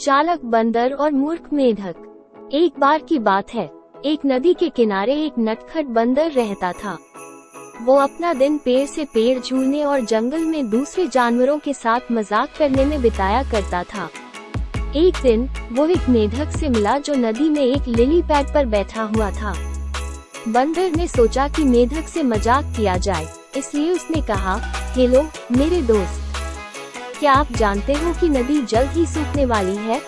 चालक बंदर और मूर्ख मेढक। एक बार की बात है, एक नदी के किनारे एक नटखट बंदर रहता था। वो अपना दिन पेड़ से पेड़ झूलने और जंगल में दूसरे जानवरों के साथ मज़ाक करने में बिताया करता था। एक दिन, वो एक मेढक से मिला जो नदी में एक लिली पैड पर बैठा हुआ था। बंदर ने सोचा कि मेढक से मज़ाक किया जाए, इसलिए उसने कहा हेलो मेरे दोस्त क्या आप जानते हो कि नदी जल्द ही सूखने वाली है?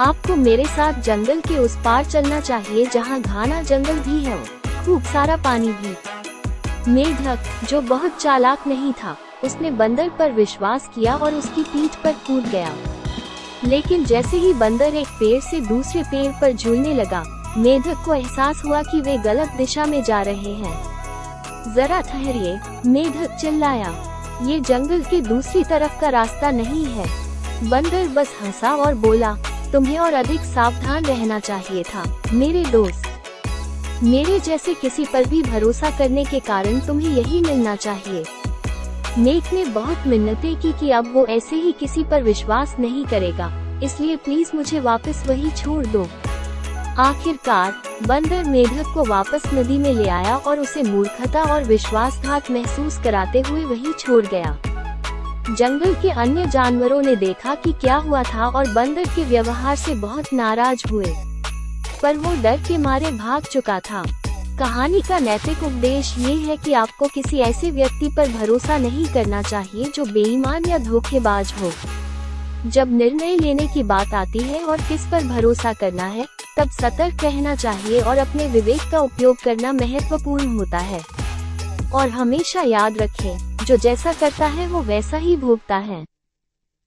आपको मेरे साथ जंगल के उस पार चलना चाहिए जहाँ घाना जंगल भी है खूब सारा पानी भी। मेढक जो बहुत चालाक नहीं था, उसने बंदर पर विश्वास किया और उसकी पीठ पर कूद गया। लेकिन जैसे ही बंदर एक पेड़ से दूसरे पेड़ पर झूलने लगा मेढक को एहसास हुआ कि वे गलत दिशा में जा रहे हैं। जरा ठहरिए मेढक चिल्लाया। ये जंगल के दूसरी तरफ़ का रास्ता नहीं है। बंदर बस हंसा और बोला, तुम्हें और अधिक सावधान रहना चाहिए था, मेरे दोस्त। मेरे जैसे किसी पर भी भरोसा करने के कारण तुम्हें यही मिलना चाहिए। नेक ने बहुत मिन्नतें की कि अब वो ऐसे ही किसी पर विश्वास नहीं करेगा, इसलिए प्लीज़ मुझे वापस वही छोड़ दो। आखिरकार, बंदर मेढक को वापस नदी में ले आया और उसे मूर्खता और विश्वासघात महसूस कराते हुए वही छोड़ गया। जंगल के अन्य जानवरों ने देखा कि क्या हुआ था और बंदर के व्यवहार से बहुत नाराज़ हुए। पर वो डर के मारे भाग चुका था। कहानी का नैतिक उपदेश ये है कि आपको किसी ऐसे व्यक्ति पर भरोसा नहीं करना चाहिए जो बेईमान या धोखेबाज हो। जब निर्णय लेने की बात आती है और किस पर भरोसा करना है तब सतर्क रहना चाहिए और अपने विवेक का उपयोग करना महत्वपूर्ण होता है। और हमेशा याद रखें, जो जैसा करता है, वो वैसा ही भोगता है।